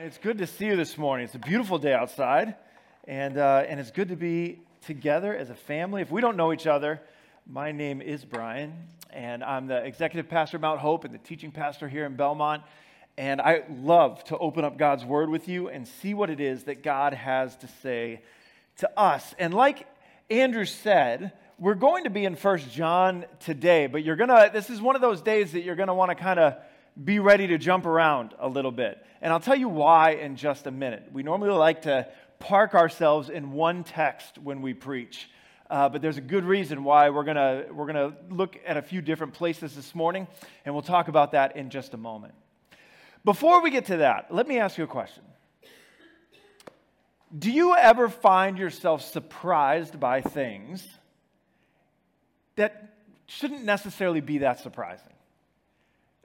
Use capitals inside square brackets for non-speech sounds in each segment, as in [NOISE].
It's good to see you this morning. It's a beautiful day outside, and, uh, and it's good to be together as a family. If we don't know each other, my name is Brian, and I'm the executive pastor of Mount Hope and the teaching pastor here in Belmont. And I love to open up God's word with you and see what it is that God has to say to us. And like Andrew said, we're going to be in First John today, but you're going to, this is one of those days that you're going to want to kind of be ready to jump around a little bit. And I'll tell you why in just a minute. We normally like to park ourselves in one text when we preach. Uh, but there's a good reason why we're going we're gonna look at a few different places this morning, and we'll talk about that in just a moment. Before we get to that, let me ask you a question. Do you ever find yourself surprised by things that shouldn't necessarily be that surprising?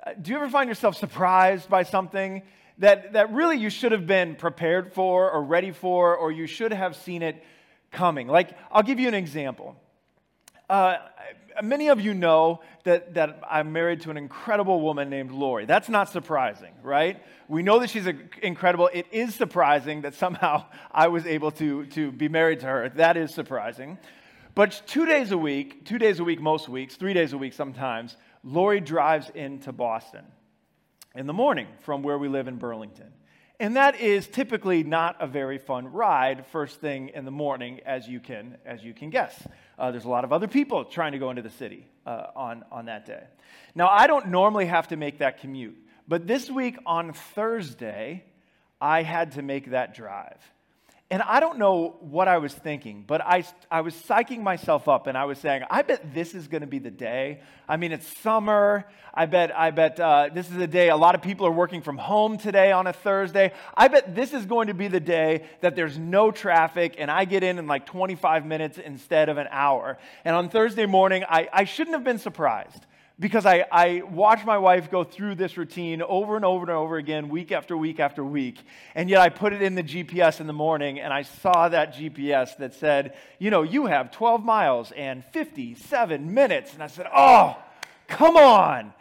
Uh, do you ever find yourself surprised by something that, that really you should have been prepared for or ready for, or you should have seen it coming? Like, I'll give you an example. Uh, many of you know that, that I'm married to an incredible woman named Lori. That's not surprising, right? We know that she's incredible. It is surprising that somehow [LAUGHS] I was able to, to be married to her. That is surprising. But two days a week, two days a week most weeks, three days a week sometimes, Lori drives into Boston in the morning from where we live in Burlington. And that is typically not a very fun ride first thing in the morning, as you can, as you can guess. Uh, there's a lot of other people trying to go into the city uh, on, on that day. Now, I don't normally have to make that commute, but this week on Thursday, I had to make that drive. And I don't know what I was thinking, but I, I was psyching myself up and I was saying, I bet this is going to be the day. I mean, it's summer. I bet, I bet uh, this is the day a lot of people are working from home today on a Thursday. I bet this is going to be the day that there's no traffic and I get in in like 25 minutes instead of an hour. And on Thursday morning, I, I shouldn't have been surprised because I, I watch my wife go through this routine over and over and over again, week after week after week. And yet I put it in the GPS in the morning and I saw that GPS that said, you know, you have 12 miles and 57 minutes. And I said, oh, come on.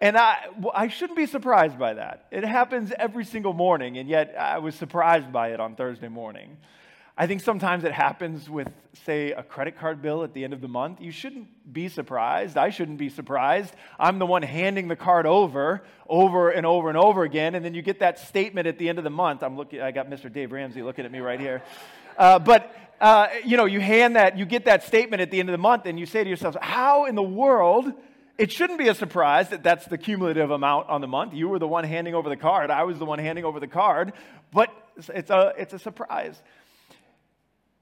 And I, I shouldn't be surprised by that. It happens every single morning, and yet I was surprised by it on Thursday morning. I think sometimes it happens with, say, a credit card bill at the end of the month. You shouldn't be surprised. I shouldn't be surprised. I'm the one handing the card over, over and over and over again, and then you get that statement at the end of the month. I'm looking. I got Mr. Dave Ramsey looking at me right here. Uh, but uh, you know, you hand that, you get that statement at the end of the month, and you say to yourself, "How in the world?" It shouldn't be a surprise that that's the cumulative amount on the month. You were the one handing over the card. I was the one handing over the card, but it's a, it's a surprise.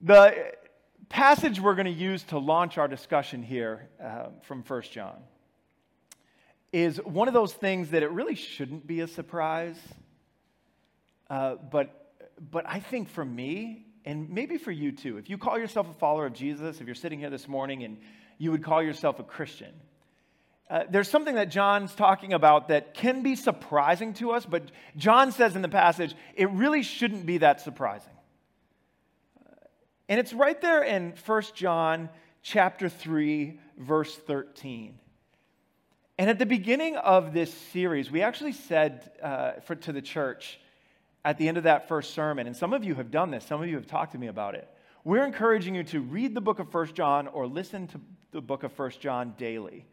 The passage we're going to use to launch our discussion here uh, from 1 John is one of those things that it really shouldn't be a surprise. Uh, but, but I think for me, and maybe for you too, if you call yourself a follower of Jesus, if you're sitting here this morning and you would call yourself a Christian, uh, there's something that John's talking about that can be surprising to us, but John says in the passage, it really shouldn't be that surprising. And it's right there in 1 John chapter 3 verse 13. And at the beginning of this series, we actually said uh, for, to the church at the end of that first sermon, and some of you have done this, some of you have talked to me about it. We're encouraging you to read the book of 1 John or listen to the book of 1 John daily.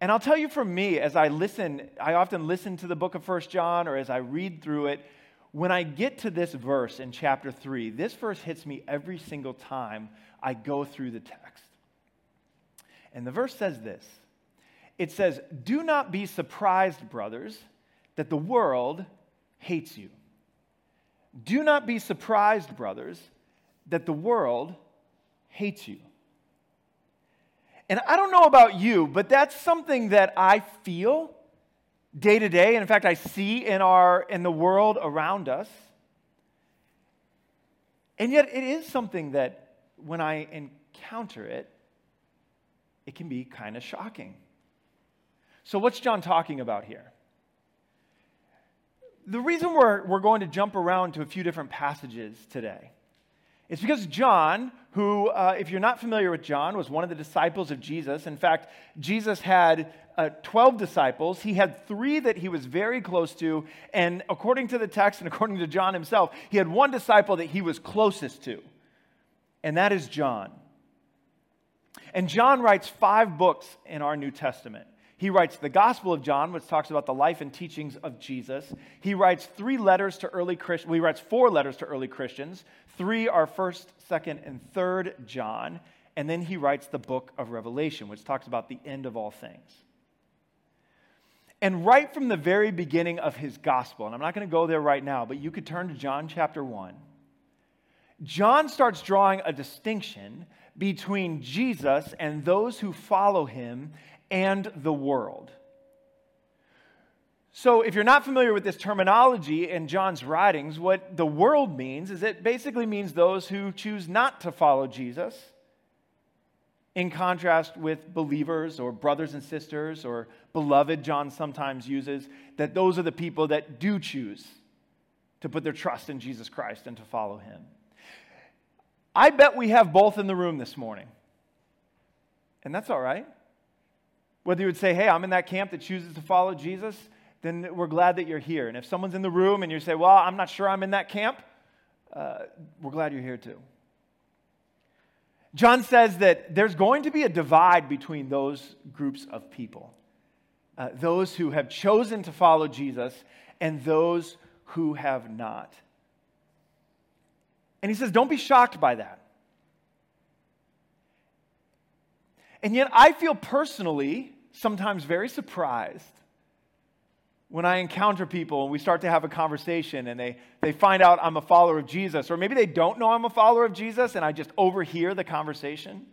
And I'll tell you from me, as I listen, I often listen to the book of 1 John or as I read through it, when I get to this verse in chapter 3, this verse hits me every single time I go through the text. And the verse says this it says, Do not be surprised, brothers, that the world hates you. Do not be surprised, brothers, that the world hates you. And I don't know about you, but that's something that I feel day to day, and in fact, I see in, our, in the world around us. And yet, it is something that when I encounter it, it can be kind of shocking. So, what's John talking about here? The reason we're, we're going to jump around to a few different passages today is because John, who, uh, if you're not familiar with John, was one of the disciples of Jesus. In fact, Jesus had uh, 12 disciples. He had three that he was very close to. And according to the text and according to John himself, he had one disciple that he was closest to, and that is John. And John writes five books in our New Testament. He writes the Gospel of John, which talks about the life and teachings of Jesus. He writes three letters to early Christians. Well, he writes four letters to early Christians. Three are first, second, and third John. And then he writes the book of Revelation, which talks about the end of all things. And right from the very beginning of his gospel, and I'm not going to go there right now, but you could turn to John chapter 1. John starts drawing a distinction between Jesus and those who follow him and the world. So, if you're not familiar with this terminology in John's writings, what the world means is it basically means those who choose not to follow Jesus, in contrast with believers or brothers and sisters or beloved, John sometimes uses, that those are the people that do choose to put their trust in Jesus Christ and to follow him. I bet we have both in the room this morning. And that's all right. Whether you would say, hey, I'm in that camp that chooses to follow Jesus, then we're glad that you're here. And if someone's in the room and you say, well, I'm not sure I'm in that camp, uh, we're glad you're here too. John says that there's going to be a divide between those groups of people uh, those who have chosen to follow Jesus and those who have not. And he says, don't be shocked by that. And yet, I feel personally sometimes very surprised when I encounter people and we start to have a conversation and they, they find out I'm a follower of Jesus, or maybe they don't know I'm a follower of Jesus and I just overhear the conversation.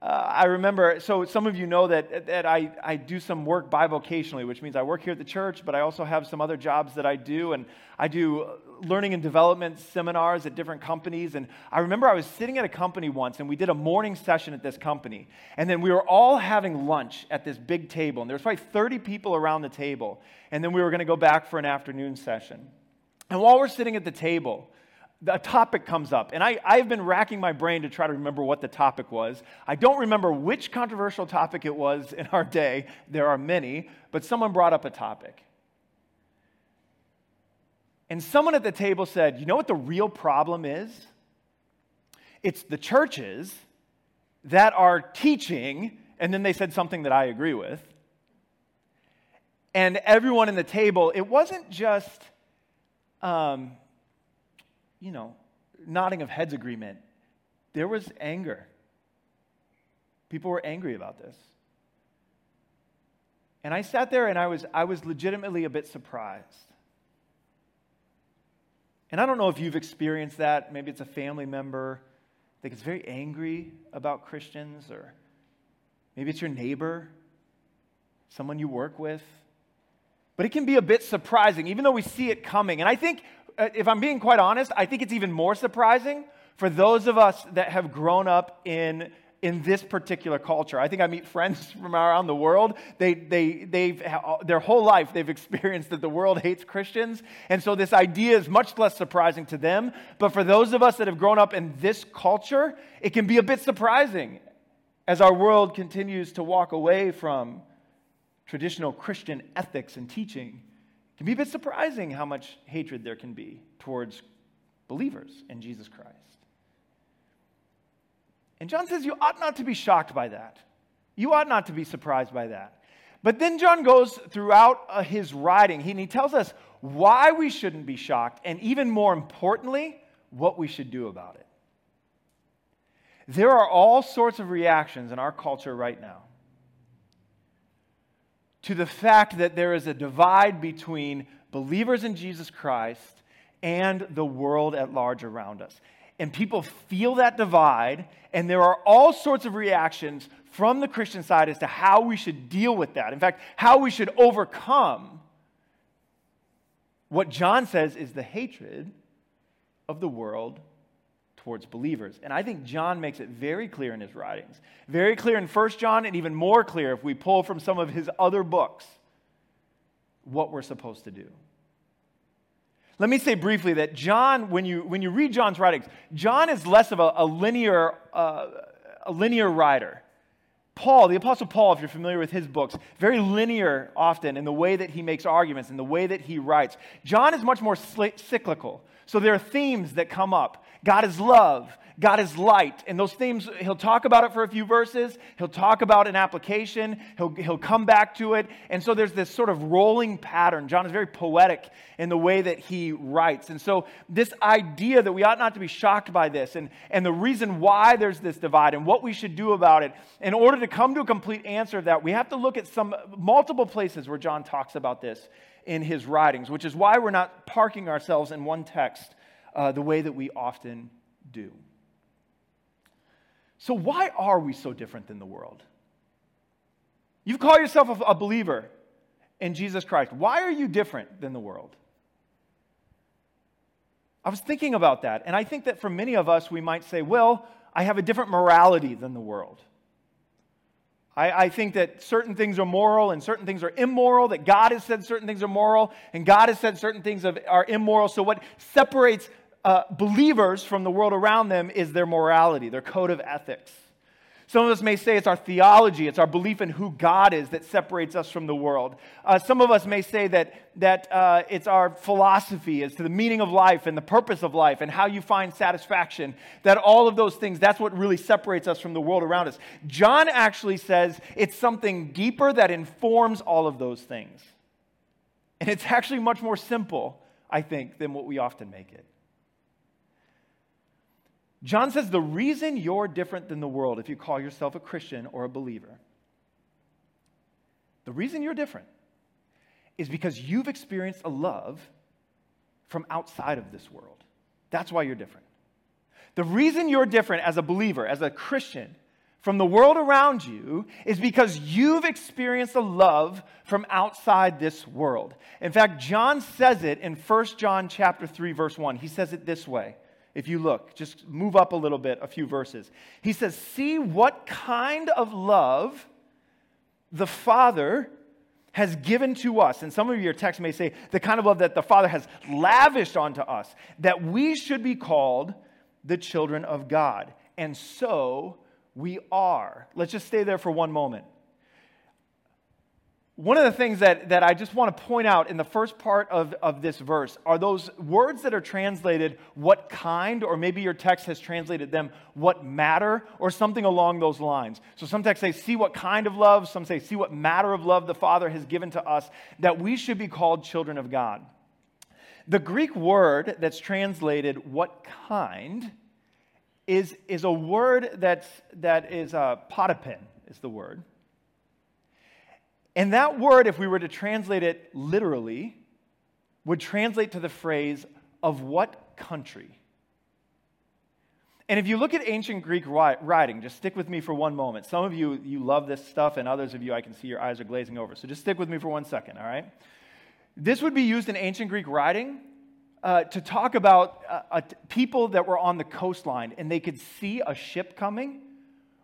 Uh, I remember, so some of you know that, that I, I do some work bivocationally, which means I work here at the church, but I also have some other jobs that I do. And I do learning and development seminars at different companies. And I remember I was sitting at a company once, and we did a morning session at this company. And then we were all having lunch at this big table. And there was probably 30 people around the table. And then we were going to go back for an afternoon session. And while we're sitting at the table, a topic comes up, and I, I've been racking my brain to try to remember what the topic was. I don't remember which controversial topic it was in our day. There are many, but someone brought up a topic. And someone at the table said, You know what the real problem is? It's the churches that are teaching, and then they said something that I agree with. And everyone in the table, it wasn't just. Um, you know, nodding of heads agreement. There was anger. People were angry about this. And I sat there and I was, I was legitimately a bit surprised. And I don't know if you've experienced that. Maybe it's a family member that gets very angry about Christians, or maybe it's your neighbor, someone you work with. But it can be a bit surprising, even though we see it coming. And I think uh, if I'm being quite honest, I think it's even more surprising for those of us that have grown up in in this particular culture. I think I meet friends [LAUGHS] from around the world. They, they, they've, their whole life, they've experienced that the world hates Christians. And so this idea is much less surprising to them. But for those of us that have grown up in this culture, it can be a bit surprising as our world continues to walk away from traditional Christian ethics and teaching can be a bit surprising how much hatred there can be towards believers in Jesus Christ. And John says you ought not to be shocked by that. You ought not to be surprised by that. But then John goes throughout uh, his writing, he, and he tells us why we shouldn't be shocked, and even more importantly, what we should do about it. There are all sorts of reactions in our culture right now to the fact that there is a divide between believers in Jesus Christ and the world at large around us. And people feel that divide, and there are all sorts of reactions from the Christian side as to how we should deal with that. In fact, how we should overcome what John says is the hatred of the world towards believers. And I think John makes it very clear in his writings. Very clear in 1 John, and even more clear if we pull from some of his other books what we're supposed to do. Let me say briefly that John, when you, when you read John's writings, John is less of a, a linear, uh, a linear writer. Paul, the Apostle Paul, if you're familiar with his books, very linear often in the way that he makes arguments, in the way that he writes. John is much more cyclical. So there are themes that come up. God is love. God is light. And those themes, he'll talk about it for a few verses. He'll talk about an application. He'll, he'll come back to it. And so there's this sort of rolling pattern. John is very poetic in the way that he writes. And so this idea that we ought not to be shocked by this and, and the reason why there's this divide and what we should do about it, in order to come to a complete answer of that, we have to look at some multiple places where John talks about this in his writings, which is why we're not parking ourselves in one text uh, the way that we often do. So, why are we so different than the world? You call yourself a, believer in Jesus Christ. Why are you different than the world? I was thinking about that, and I think that for many of us, we might say, well, I have a different morality than the world. I, I, think that certain things are moral and certain things are immoral, that God has said certain things are moral and God has said certain things are immoral. So, what separates uh, believers from the world around them is their morality, their code of ethics. Some of us may say it's our theology, it's our belief in who God is that separates us from the world. Uh, some of us may say that, that uh, it's our philosophy as to the meaning of life and the purpose of life and how you find satisfaction. That all of those things, that's what really separates us from the world around us. John actually says it's something deeper that informs all of those things. And it's actually much more simple, I think, than what we often make it. John says the reason you're different than the world, if you call yourself a Christian or a believer, the reason you're different is because you've experienced a love from outside of this world. That's why you're different. The reason you're different as a believer, as a Christian, from the world around you is because you've experienced a love from outside this world. In fact, John says it in 1 John chapter 3 verse 1. He says it this way if you look, just move up a little bit, a few verses. He says, See what kind of love the Father has given to us. And some of your texts may say, the kind of love that the Father has lavished onto us, that we should be called the children of God. And so we are. Let's just stay there for one moment. One of the things that, that I just want to point out in the first part of, of this verse are those words that are translated what kind, or maybe your text has translated them what matter, or something along those lines. So some texts say, see what kind of love, some say, see what matter of love the Father has given to us, that we should be called children of God. The Greek word that's translated what kind is, is a word that's, that is uh, patapin, is the word. And that word, if we were to translate it literally, would translate to the phrase, of what country? And if you look at ancient Greek writing, just stick with me for one moment. Some of you, you love this stuff, and others of you, I can see your eyes are glazing over. So just stick with me for one second, all right? This would be used in ancient Greek writing uh, to talk about uh, uh, people that were on the coastline and they could see a ship coming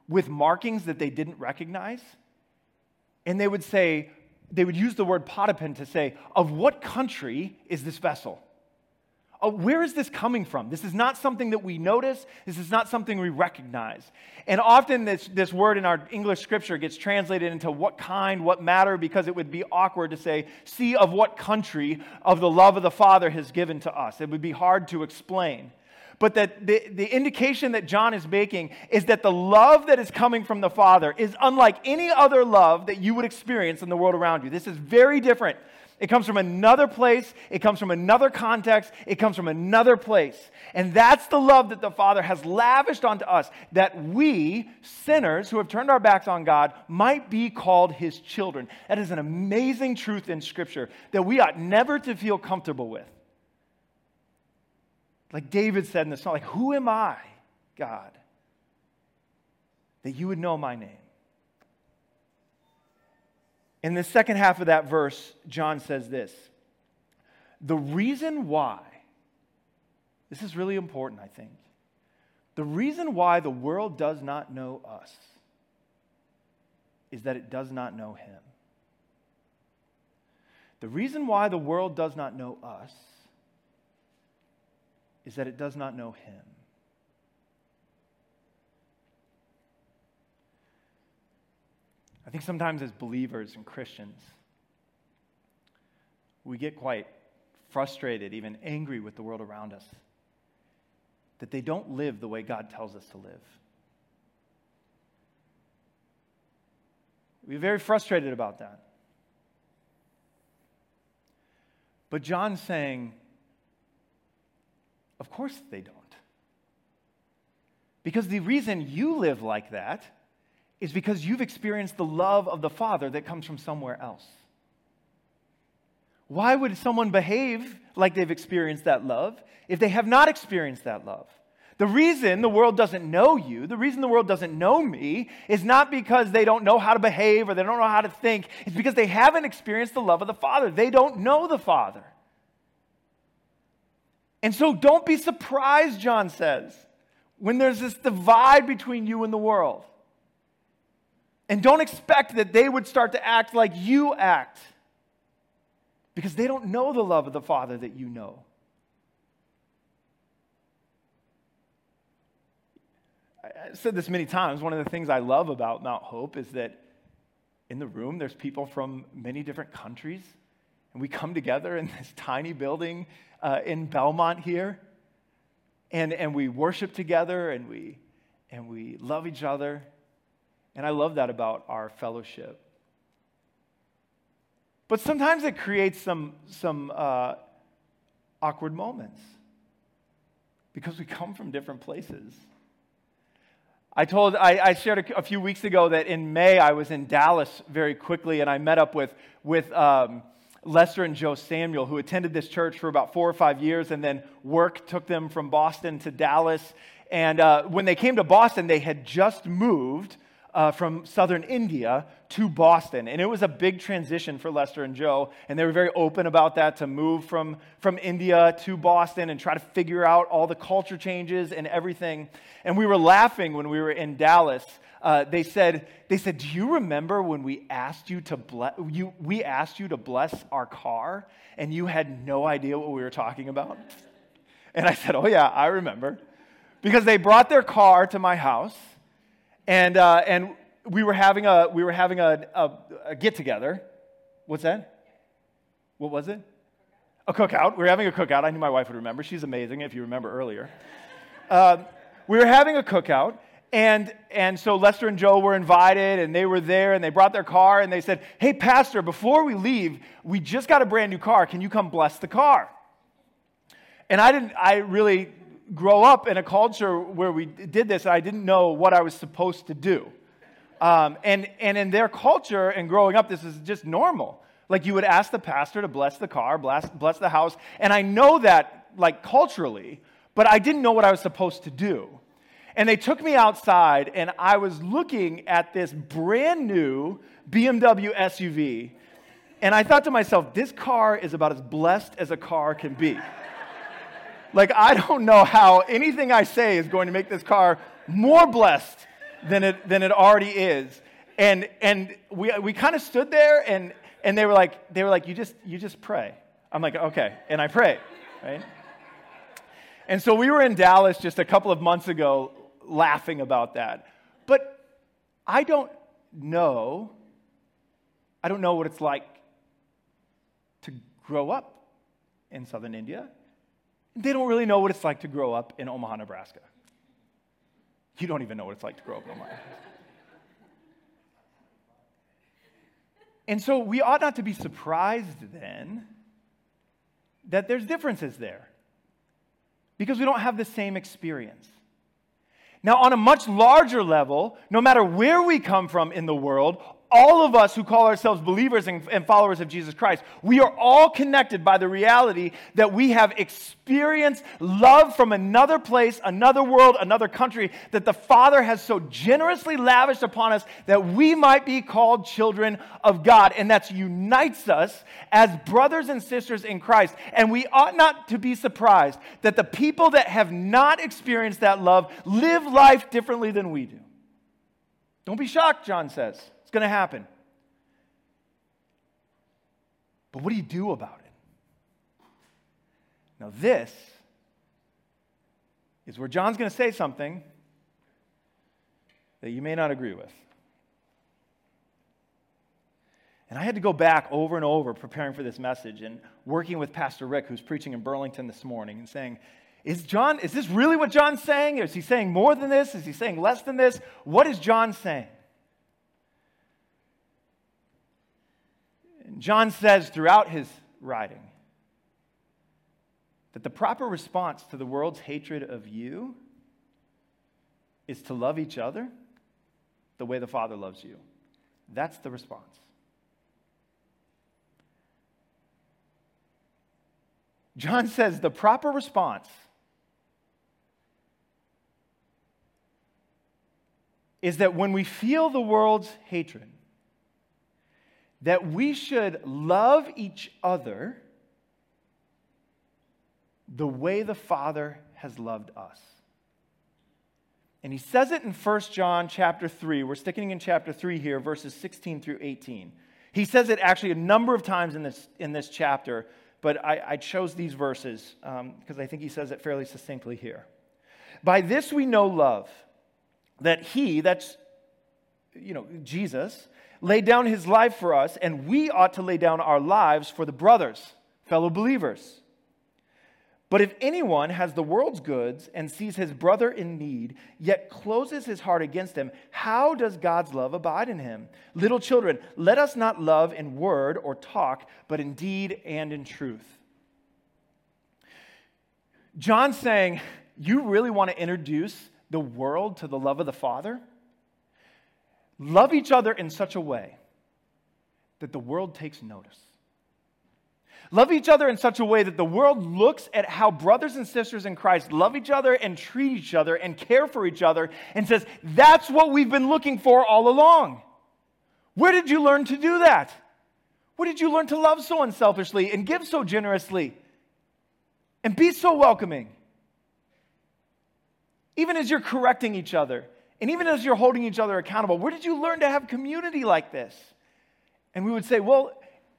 with markings that they didn't recognize and they would say, they would use the word patapin to say, of what country is this vessel? Uh, where is this coming from? This is not something that we notice. This is not something we recognize. And often this, this word in our English scripture gets translated into what kind, what matter, because it would be awkward to say, see of what country of the love of the Father has given to us. It would be hard to explain but that the, the indication that John is making is that the love that is coming from the Father is unlike any other love that you would experience in the world around you. This is very different. It comes from another place. It comes from another context. It comes from another place. And that's the love that the Father has lavished onto us that we, sinners who have turned our backs on God, might be called His children. That is an amazing truth in Scripture that we ought never to feel comfortable with. Like David said in the song, like, who am I, God, that you would know my name? In the second half of that verse, John says this The reason why, this is really important, I think. The reason why the world does not know us is that it does not know him. The reason why the world does not know us is that it does not know Him. I think sometimes as believers and Christians, we get quite frustrated, even angry with the world around us, that they don't live the way God tells us to live. We're very frustrated about that. But John's saying, of course they don't. Because the reason you live like that is because you've experienced the love of the Father that comes from somewhere else. Why would someone behave like they've experienced that love if they have not experienced that love? The reason the world doesn't know you, the reason the world doesn't know me, is not because they don't know how to behave or they don't know how to think. It's because they haven't experienced the love of the Father. They don't know the Father. And so don't be surprised, John says, when there's this divide between you and the world. And don't expect that they would start to act like you act because they don't know the love of the Father that you know. I've said this many times. One of the things I love about Mount Hope is that in the room, there's people from many different countries, and we come together in this tiny building uh, in Belmont here, and, and we worship together, and we, and we love each other. And I love that about our fellowship. But sometimes it creates some, some uh, awkward moments because we come from different places. I told, I, I shared a, a, few weeks ago that in May I was in Dallas very quickly and I met up with, with um, Lester and Joe Samuel, who attended this church for about four or five years, and then work took them from Boston to Dallas. And uh, when they came to Boston, they had just moved uh, from southern India to Boston. And it was a big transition for Lester and Joe. And they were very open about that to move from, from India to Boston and try to figure out all the culture changes and everything. And we were laughing when we were in Dallas. Uh, they said, they said, Do you remember when we asked you to bless you we asked you to bless our car and you had no idea what we were talking about? And I said, Oh yeah, I remember. Because they brought their car to my house and, uh, and we were having a, we were having a, a, a get together. What's that? What was it? A cookout. We were having a cookout. I knew my wife would remember. She's amazing if you remember earlier. Uh, [LAUGHS] we were having a cookout, and, and so Lester and Joe were invited, and they were there, and they brought their car, and they said, Hey, Pastor, before we leave, we just got a brand new car. Can you come bless the car? And I didn't, I really grow up in a culture where we did this, and I didn't know what I was supposed to do. Um, and, and in their culture and growing up, this is just normal. Like you would ask the pastor to bless the car, bless, bless the house. And I know that, like culturally, but I didn't know what I was supposed to do. And they took me outside, and I was looking at this brand new BMW SUV. And I thought to myself, this car is about as blessed as a car can be. Like, I don't know how anything I say is going to make this car more blessed than it, than it already is. And, and we, we kind of stood there and, and they were like, they were like, you just, you just pray. I'm like, okay. And I pray, right? And so we were in Dallas just a couple of months ago laughing about that. But I don't know, I don't know what it's like to grow up in southern India they don't really know what it's like to grow up in Omaha, Nebraska. You don't even know what it's like to grow up in Omaha. and so we ought not to be surprised then that there's differences there because we don't have the same experience. Now, on a much larger level, no matter where we come from in the world, all of us who call ourselves believers and, and, followers of Jesus Christ, we are all connected by the reality that we have experienced love from another place, another world, another country, that the Father has so generously lavished upon us that we might be called children of God. And that unites us as brothers and sisters in Christ. And we ought not to be surprised that the people that have not experienced that love live life differently than we do. Don't be shocked, John says going to happen. But what do you do about it? Now, this is where John's going to say something that you may not agree with. And I had to go back over and over preparing for this message and working with Pastor Rick, who's preaching in Burlington this morning, and saying, Is John, is this really what John's saying? Is he saying more than this? Is he saying less than this? What is John saying? John says throughout his writing that the proper response to the world's hatred of you is to love each other the way the Father loves you. That's the response. John says the proper response is that when we feel the world's hatred, that we should love each other the way the Father has loved us. And he says it in 1 John chapter 3. We're sticking in chapter 3 here, verses 16 through 18. He says it actually a number of times in this, in this chapter, but I, I chose these verses because um, I think he says it fairly succinctly here. By this we know love, that he, that's, you know, Jesus, laid down his life for us, and we ought to lay down our lives for the brothers, fellow believers. But if anyone has the world's goods and sees his brother in need, yet closes his heart against him, how does God's love abide in him? Little children, let us not love in word or talk, but in deed and in truth. John's saying, You really want to introduce the world to the love of the Father? Love each other in such a way that the world takes notice. Love each other in such a way that the world looks at how brothers and sisters in Christ love each other and treat each other and care for each other and says, That's what we've been looking for all along. Where did you learn to do that? Where did you learn to love so unselfishly and give so generously and be so welcoming? Even as you're correcting each other and even as you're holding each other accountable, where did you learn to have community like this? And we would say, Well,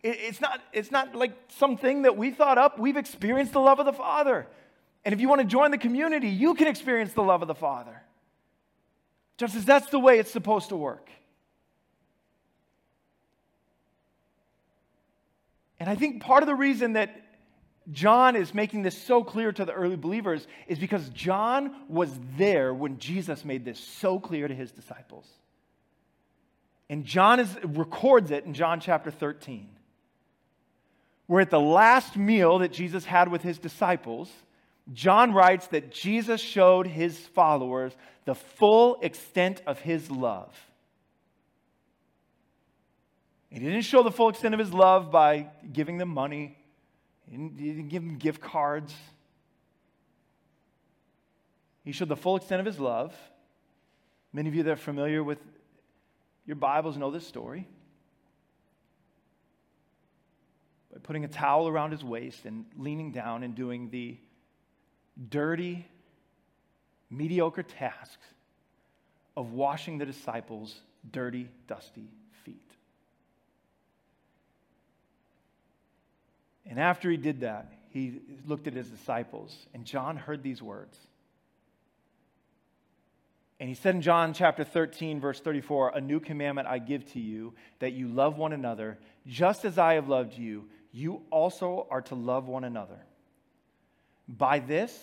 it's not, it's not like something that we thought up. We've experienced the love of the Father. And if you want to join the community, you can experience the love of the Father. Just as that's the way it's supposed to work. And I think part of the reason that John is making this so clear to the early believers is because John was there when Jesus made this so clear to his disciples. And John is, records it in John chapter 13 where at the last meal that Jesus had with his disciples, John writes that Jesus showed his followers the full extent of his love. He didn't show the full extent of his love by giving them money, he didn't, give them gift cards. He showed the full extent of his love. Many of you that are familiar with your Bibles know this story. by putting a towel around his waist and leaning down and doing the dirty, mediocre tasks of washing the disciples' dirty, dusty And after he did that, he looked at his disciples, and John heard these words. And he said in John chapter 13, verse 34, A new commandment I give to you, that you love one another, just as I have loved you you also are to love one another. By this,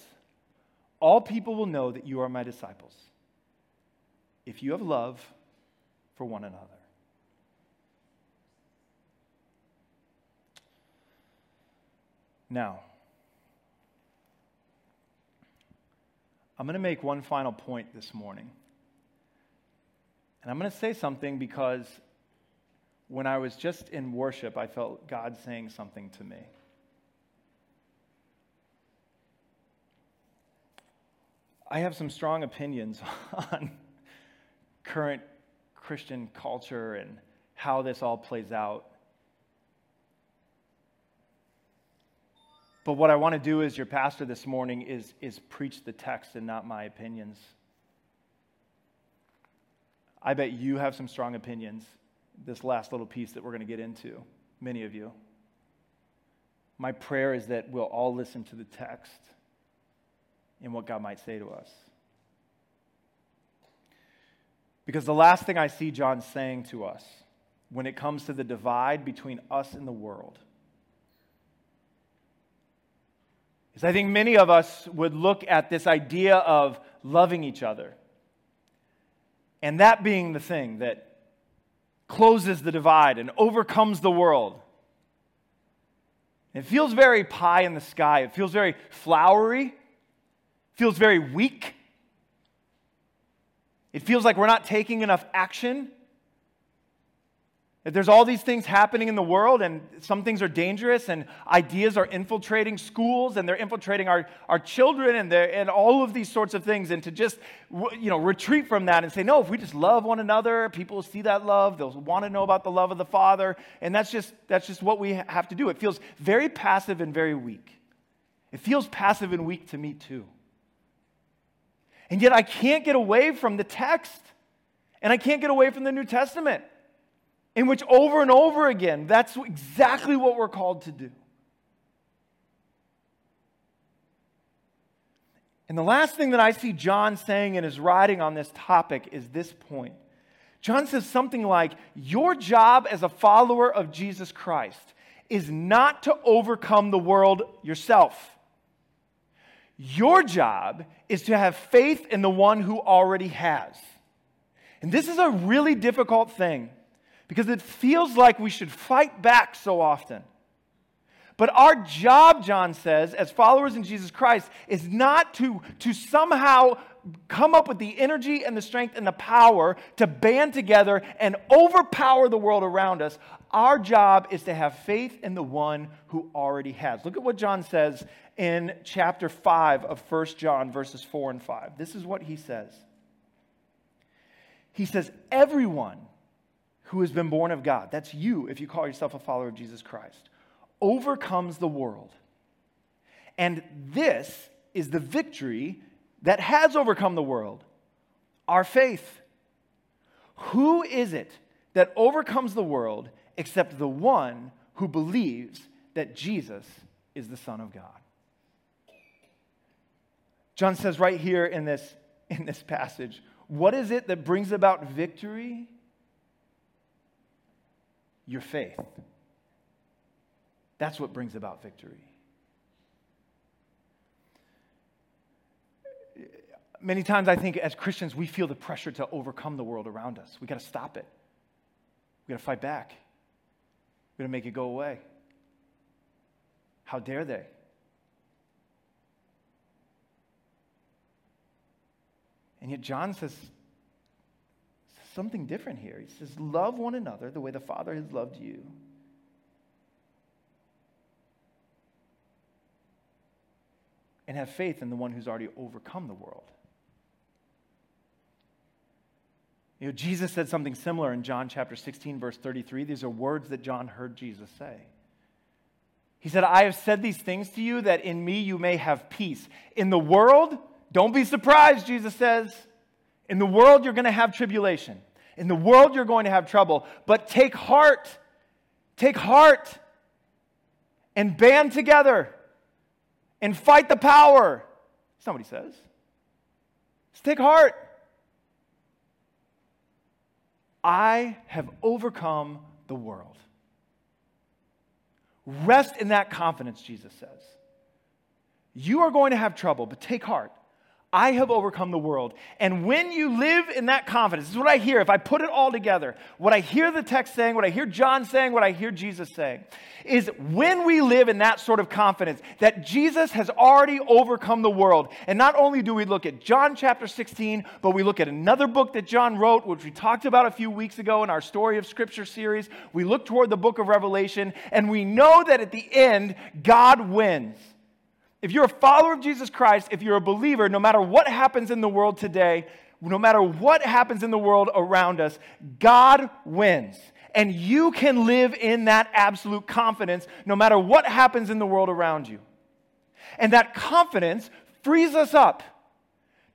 all people will know that you are my disciples, if you have love for one another. Now, I'm going to make one final point this morning. And I'm going to say something because when I was just in worship, I felt God saying something to me. I have some strong opinions [LAUGHS] on current Christian culture and how this all plays out. But what I want to do as your pastor this morning is, is preach the text and not my opinions. I bet you have some strong opinions this last little piece that we're going to get into, many of you. My prayer is that we'll all listen to the text and what God might say to us. Because the last thing I see John saying to us, when it comes to the divide between us and the world. Is I think many of us would look at this idea of loving each other, and that being the thing that closes the divide and overcomes the world. It feels very pie in the sky. It feels very flowery. It feels very weak. It feels like we're not taking enough action. There's all these things happening in the world, and some things are dangerous, and ideas are infiltrating schools, and they're infiltrating our, our children, and, and all of these sorts of things, and to just you know, retreat from that and say, no, if we just love one another, people will see that love, they'll want to know about the love of the Father, and that's just, that's just what we have to do. It feels very passive and very weak. It feels passive and weak to me, too. And yet, I can't get away from the text, and I can't get away from the New Testament in which over and over again, that's exactly what we're called to do. And the last thing that I see John saying in his writing on this topic is this point. John says something like, Your job as a follower of Jesus Christ is not to overcome the world yourself. Your job is to have faith in the one who already has. And this is a really difficult thing because it feels like we should fight back so often. But our job, John says, as followers in Jesus Christ, is not to, to somehow come up with the energy and the strength and the power to band together and overpower the world around us. Our job is to have faith in the one who already has. Look at what John says in chapter 5 of 1 John, verses 4 and 5. This is what he says. He says, Everyone who has been born of God, that's you if you call yourself a follower of Jesus Christ, overcomes the world. And this is the victory that has overcome the world our faith. Who is it that overcomes the world except the one who believes that Jesus is the Son of God? John says right here in this, in this passage, what is it that brings about victory? Your faith. That's what brings about victory. Many times, I think as Christians, we feel the pressure to overcome the world around us. We got to stop it. We got to fight back. We got to make it go away. How dare they? And yet, John says, something different here. He says, Love one another the way the Father has loved you. And have faith in the one who's already overcome the world. You know, Jesus said something similar in John chapter 16, verse 33. These are words that John heard Jesus say. He said, I have said these things to you that in me you may have peace. In the world, don't be surprised, Jesus says. In the world, you're going to have tribulation. In the world, you're going to have trouble. But take heart. Take heart and band together and fight the power. Somebody says. Just take heart. I have overcome the world. Rest in that confidence, Jesus says. You are going to have trouble, but take heart. I have overcome the world. And when you live in that confidence, this is what I hear. If I put it all together, what I hear the text saying, what I hear John saying, what I hear Jesus saying, is when we live in that sort of confidence that Jesus has already overcome the world. And not only do we look at John chapter 16, but we look at another book that John wrote, which we talked about a few weeks ago in our Story of Scripture series. We look toward the book of Revelation, and we know that at the end, God wins. If you're a follower of Jesus Christ, if you're a believer, no matter what happens in the world today, no matter what happens in the world around us, God wins. And you can live in that absolute confidence no matter what happens in the world around you. And that confidence frees us up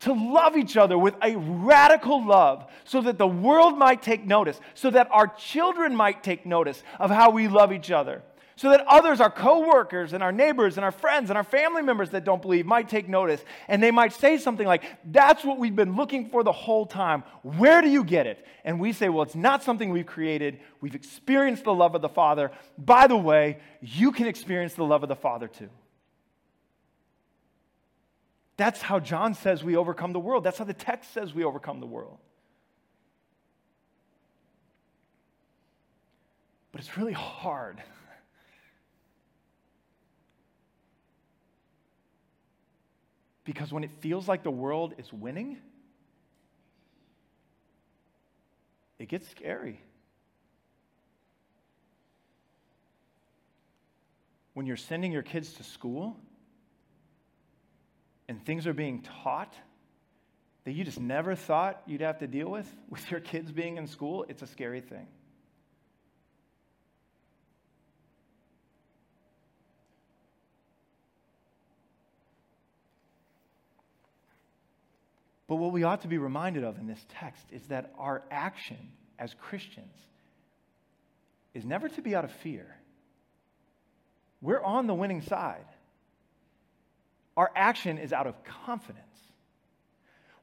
to love each other with a radical love so that the world might take notice, so that our children might take notice of how we love each other so that others, our coworkers and our neighbors and our friends and our family members that don't believe, might take notice. And they might say something like, That's what we've been looking for the whole time. Where do you get it? And we say, Well, it's not something we've created. We've experienced the love of the Father. By the way, you can experience the love of the Father too. That's how John says we overcome the world. That's how the text says we overcome the world. But it's really hard. Because when it feels like the world is winning, it gets scary. When you're sending your kids to school and things are being taught that you just never thought you'd have to deal with, [LAUGHS] with your kids being in school, it's a scary thing. But what we ought to be reminded of in this text is that our action as Christians is never to be out of fear. We're on the winning side. Our action is out of confidence.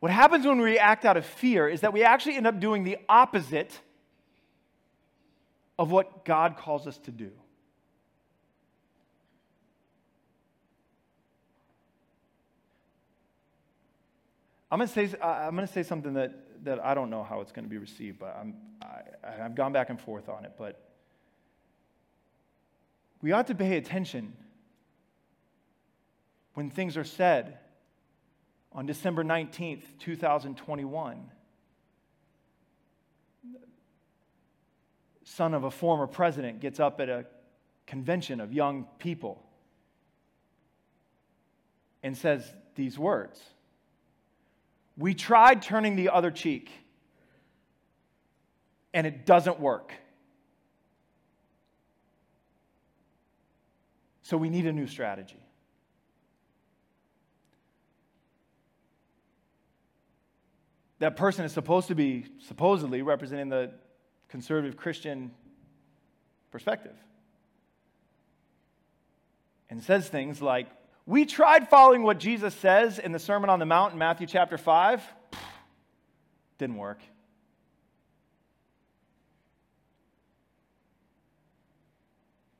What happens when we act out of fear is that we actually end up doing the opposite of what God calls us to do. I'm going to say, I'm going to say something that, that I don't know how it's going to be received, but I'm, I, I've gone back and forth on it. But we ought to pay attention when things are said on December 19th, 2021. Son of a former president gets up at a convention of young people and says these words we tried turning the other cheek, and it doesn't work. So we need a new strategy. That person is supposed to be supposedly representing the conservative Christian perspective and says things like, we tried following what Jesus says in the Sermon on the Mount in Matthew chapter 5. Didn't work.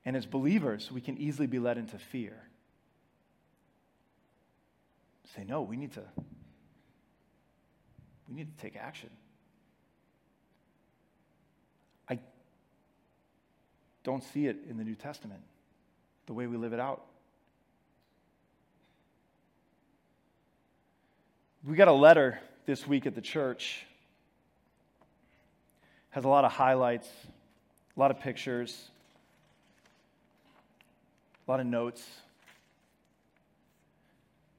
And as believers, we can easily be led into fear. Say, no, we need to we need to take action. I don't see it in the New Testament, the way we live it out. We got a letter this week at the church. Has a lot of highlights, a lot of pictures, a lot of notes.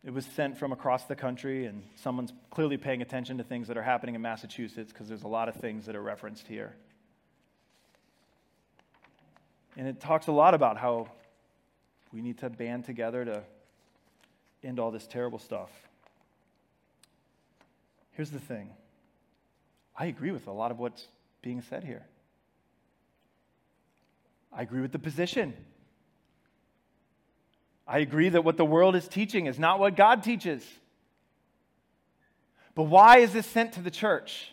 It was sent from across the country, and someone's clearly paying attention to things that are happening in Massachusetts because there's a lot of things that are referenced here. And it talks a lot about how we need to band together to end all this terrible stuff. Here's the thing I agree with a lot of what's being said here. I agree with the position. I agree that what the world is teaching is not what God teaches. But why is this sent to the church?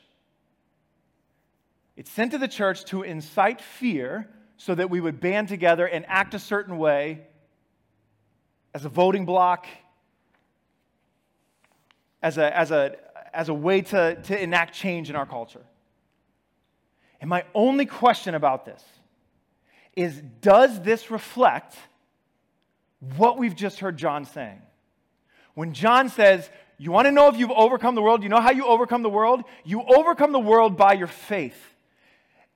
It's sent to the church to incite fear so that we would band together and act a certain way as a voting bloc, as a, as a, as a way to, to enact change in our culture. And my only question about this is does this reflect what we've just heard John saying? When John says, You want to know if you've overcome the world? You know how you overcome the world? You overcome the world by your faith.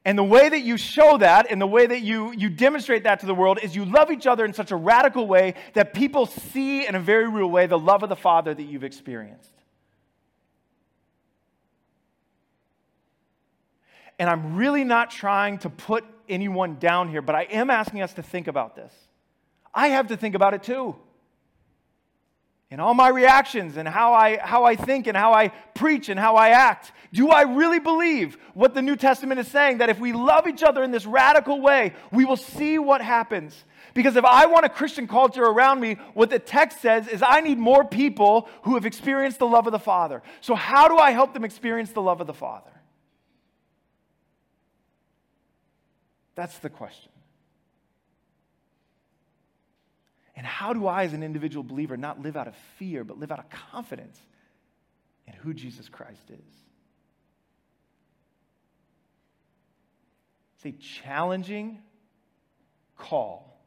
And the way that you show that and the way that you, you demonstrate that to the world is you love each other in such a radical way that people see in a very real way the love of the Father that you've experienced. And I'm really not trying to put anyone down here, but I am asking us to think about this. I have to think about it too. In all my reactions and how I, how I think and how I preach and how I act, do I really believe what the New Testament is saying that if we love each other in this radical way, we will see what happens? Because if I want a Christian culture around me, what the text says is I need more people who have experienced the love of the Father. So, how do I help them experience the love of the Father? That's the question. And how do I, as an individual believer, not live out of fear, but live out of confidence in who Jesus Christ is? It's a challenging call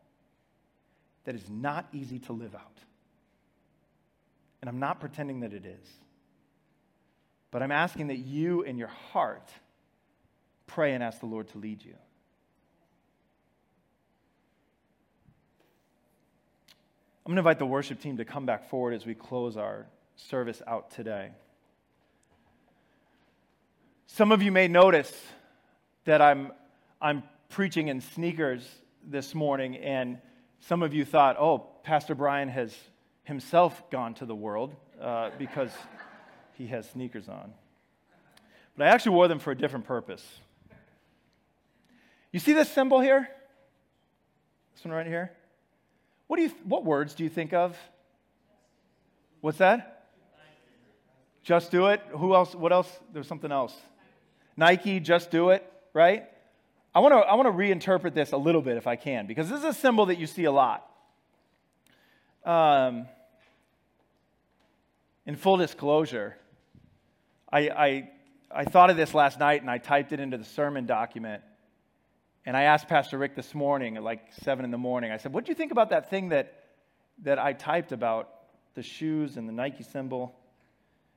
that is not easy to live out. And I'm not pretending that it is. But I'm asking that you, in your heart, pray and ask the Lord to lead you. I'm going to invite the worship team to come back forward as we close our service out today. Some of you may notice that I'm, I'm preaching in sneakers this morning, and some of you thought, oh, Pastor Brian has himself gone to the world uh, because [LAUGHS] he has sneakers on. But I actually wore them for a different purpose. You see this symbol here? This one right here? What, do you, what words do you think of? What's that? Just do it. Who else? What else? There's something else. Nike, just do it, right? I want to I want to reinterpret this a little bit if I can, because this is a symbol that you see a lot. Um, in full disclosure, I, I, I thought of this last night and I typed it into the sermon document. And I asked Pastor Rick this morning at like 7 in the morning, I said, What do you think about that thing that, that I typed about the shoes and the Nike symbol?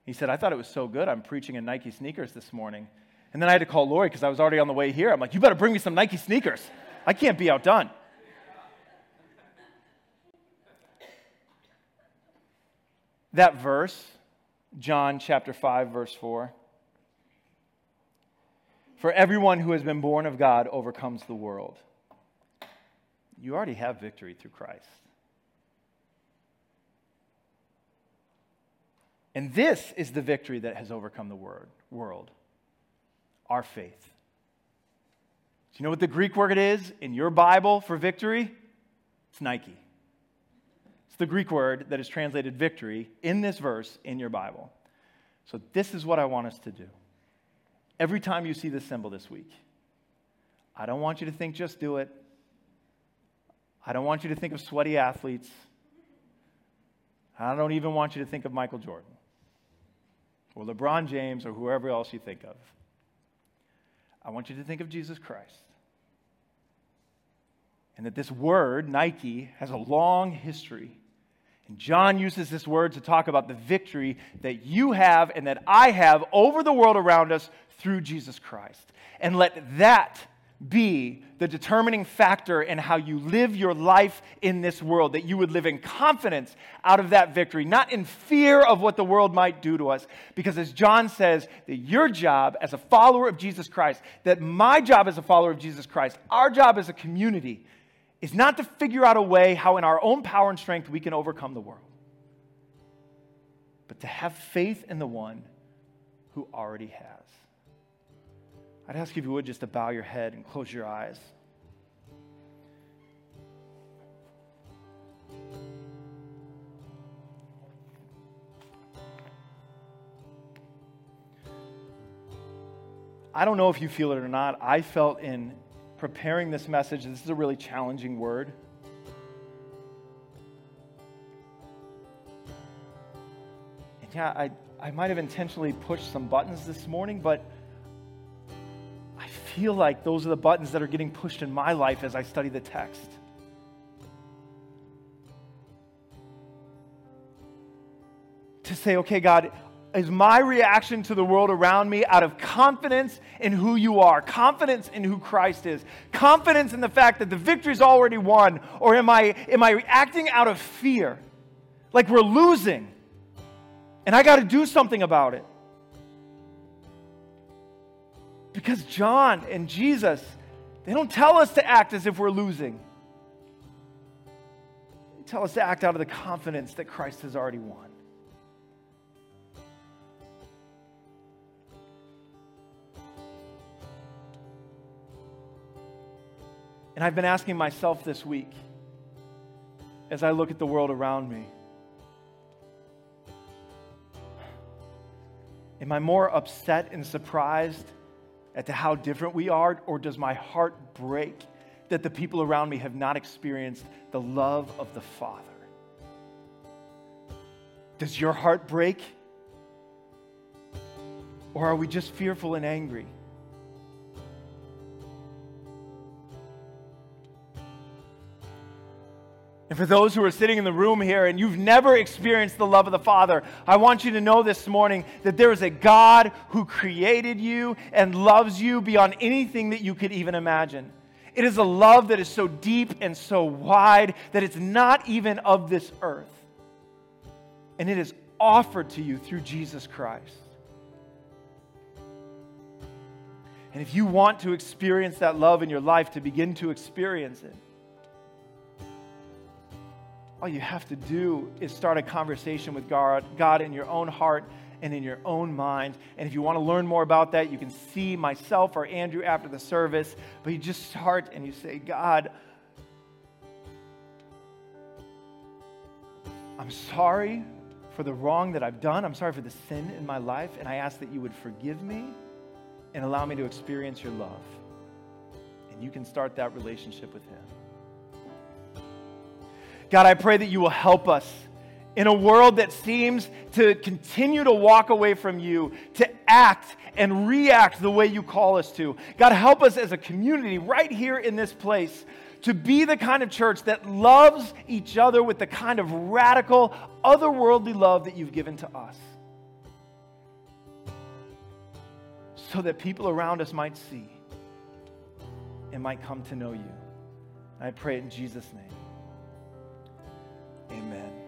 He said, I thought it was so good. I'm preaching in Nike sneakers this morning. And then I had to call Lori because I was already on the way here. I'm like, You better bring me some Nike sneakers. I can't be outdone. That verse, John chapter 5, verse 4 for everyone who has been born of God overcomes the world. You already have victory through Christ. And this is the victory that has overcome the word, world our faith. Do you know what the Greek word is in your Bible for victory? It's Nike. It's the Greek word that is translated victory in this verse in your Bible. So, this is what I want us to do every time you see this symbol this week. I don't want you to think just do it. I don't want you to think of sweaty athletes. I don't even want you to think of Michael Jordan or LeBron James or whoever else you think of. I want you to think of Jesus Christ. And that this word, Nike, has a long history. And John uses this word to talk about the victory that you have and that I have over the world around us through Jesus Christ. And let that be the determining factor in how you live your life in this world, that you would live in confidence out of that victory, not in fear of what the world might do to us. Because as John says, that your job as a follower of Jesus Christ, that my job as a follower of Jesus Christ, our job as a community, is not to figure out a way how in our own power and strength we can overcome the world, but to have faith in the one who already has. I'd ask you if you would just to bow your head and close your eyes. I don't know if you feel it or not. I felt in preparing this message, this is a really challenging word. And yeah, I, I might have intentionally pushed some buttons this morning, but feel like those are the buttons that are getting pushed in my life as I study the text. To say, okay, God, is my reaction to the world around me out of confidence in who you are, confidence in who Christ is, confidence in the fact that the victory's already won, or am I, am I acting out of fear? Like we're losing, and I got to do something about it. Because John and Jesus, they don't tell us to act as if we're losing. They tell us to act out of the confidence that Christ has already won. And I've been asking myself this week as I look at the world around me? Am I more upset and surprised at how different we are, or does my heart break that the people around me have not experienced the love of the Father? Does your heart break? Or are we just fearful and angry? And for those who are sitting in the room here and you've never experienced the love of the Father, I want you to know this morning that there is a God who created you and loves you beyond anything that you could even imagine. It is a love that is so deep and so wide that it's not even of this earth. And it is offered to you through Jesus Christ. And if you want to experience that love in your life, to begin to experience it, all you have to do is start a conversation with God, God in your own heart and in your own mind. And if you want to learn more about that, you can see myself or Andrew after the service. But you just start and you say, God, I'm sorry for the wrong that I've done. I'm sorry for the sin in my life. And I ask that you would forgive me and allow me to experience your love. And you can start that relationship with Him. God, I pray that you will help us in a world that seems to continue to walk away from you, to act and react the way you call us to. God, help us as a community right here in this place to be the kind of church that loves each other with the kind of radical, otherworldly love that you've given to us. So that people around us might see and might come to know you. I pray in Jesus' name. Amen.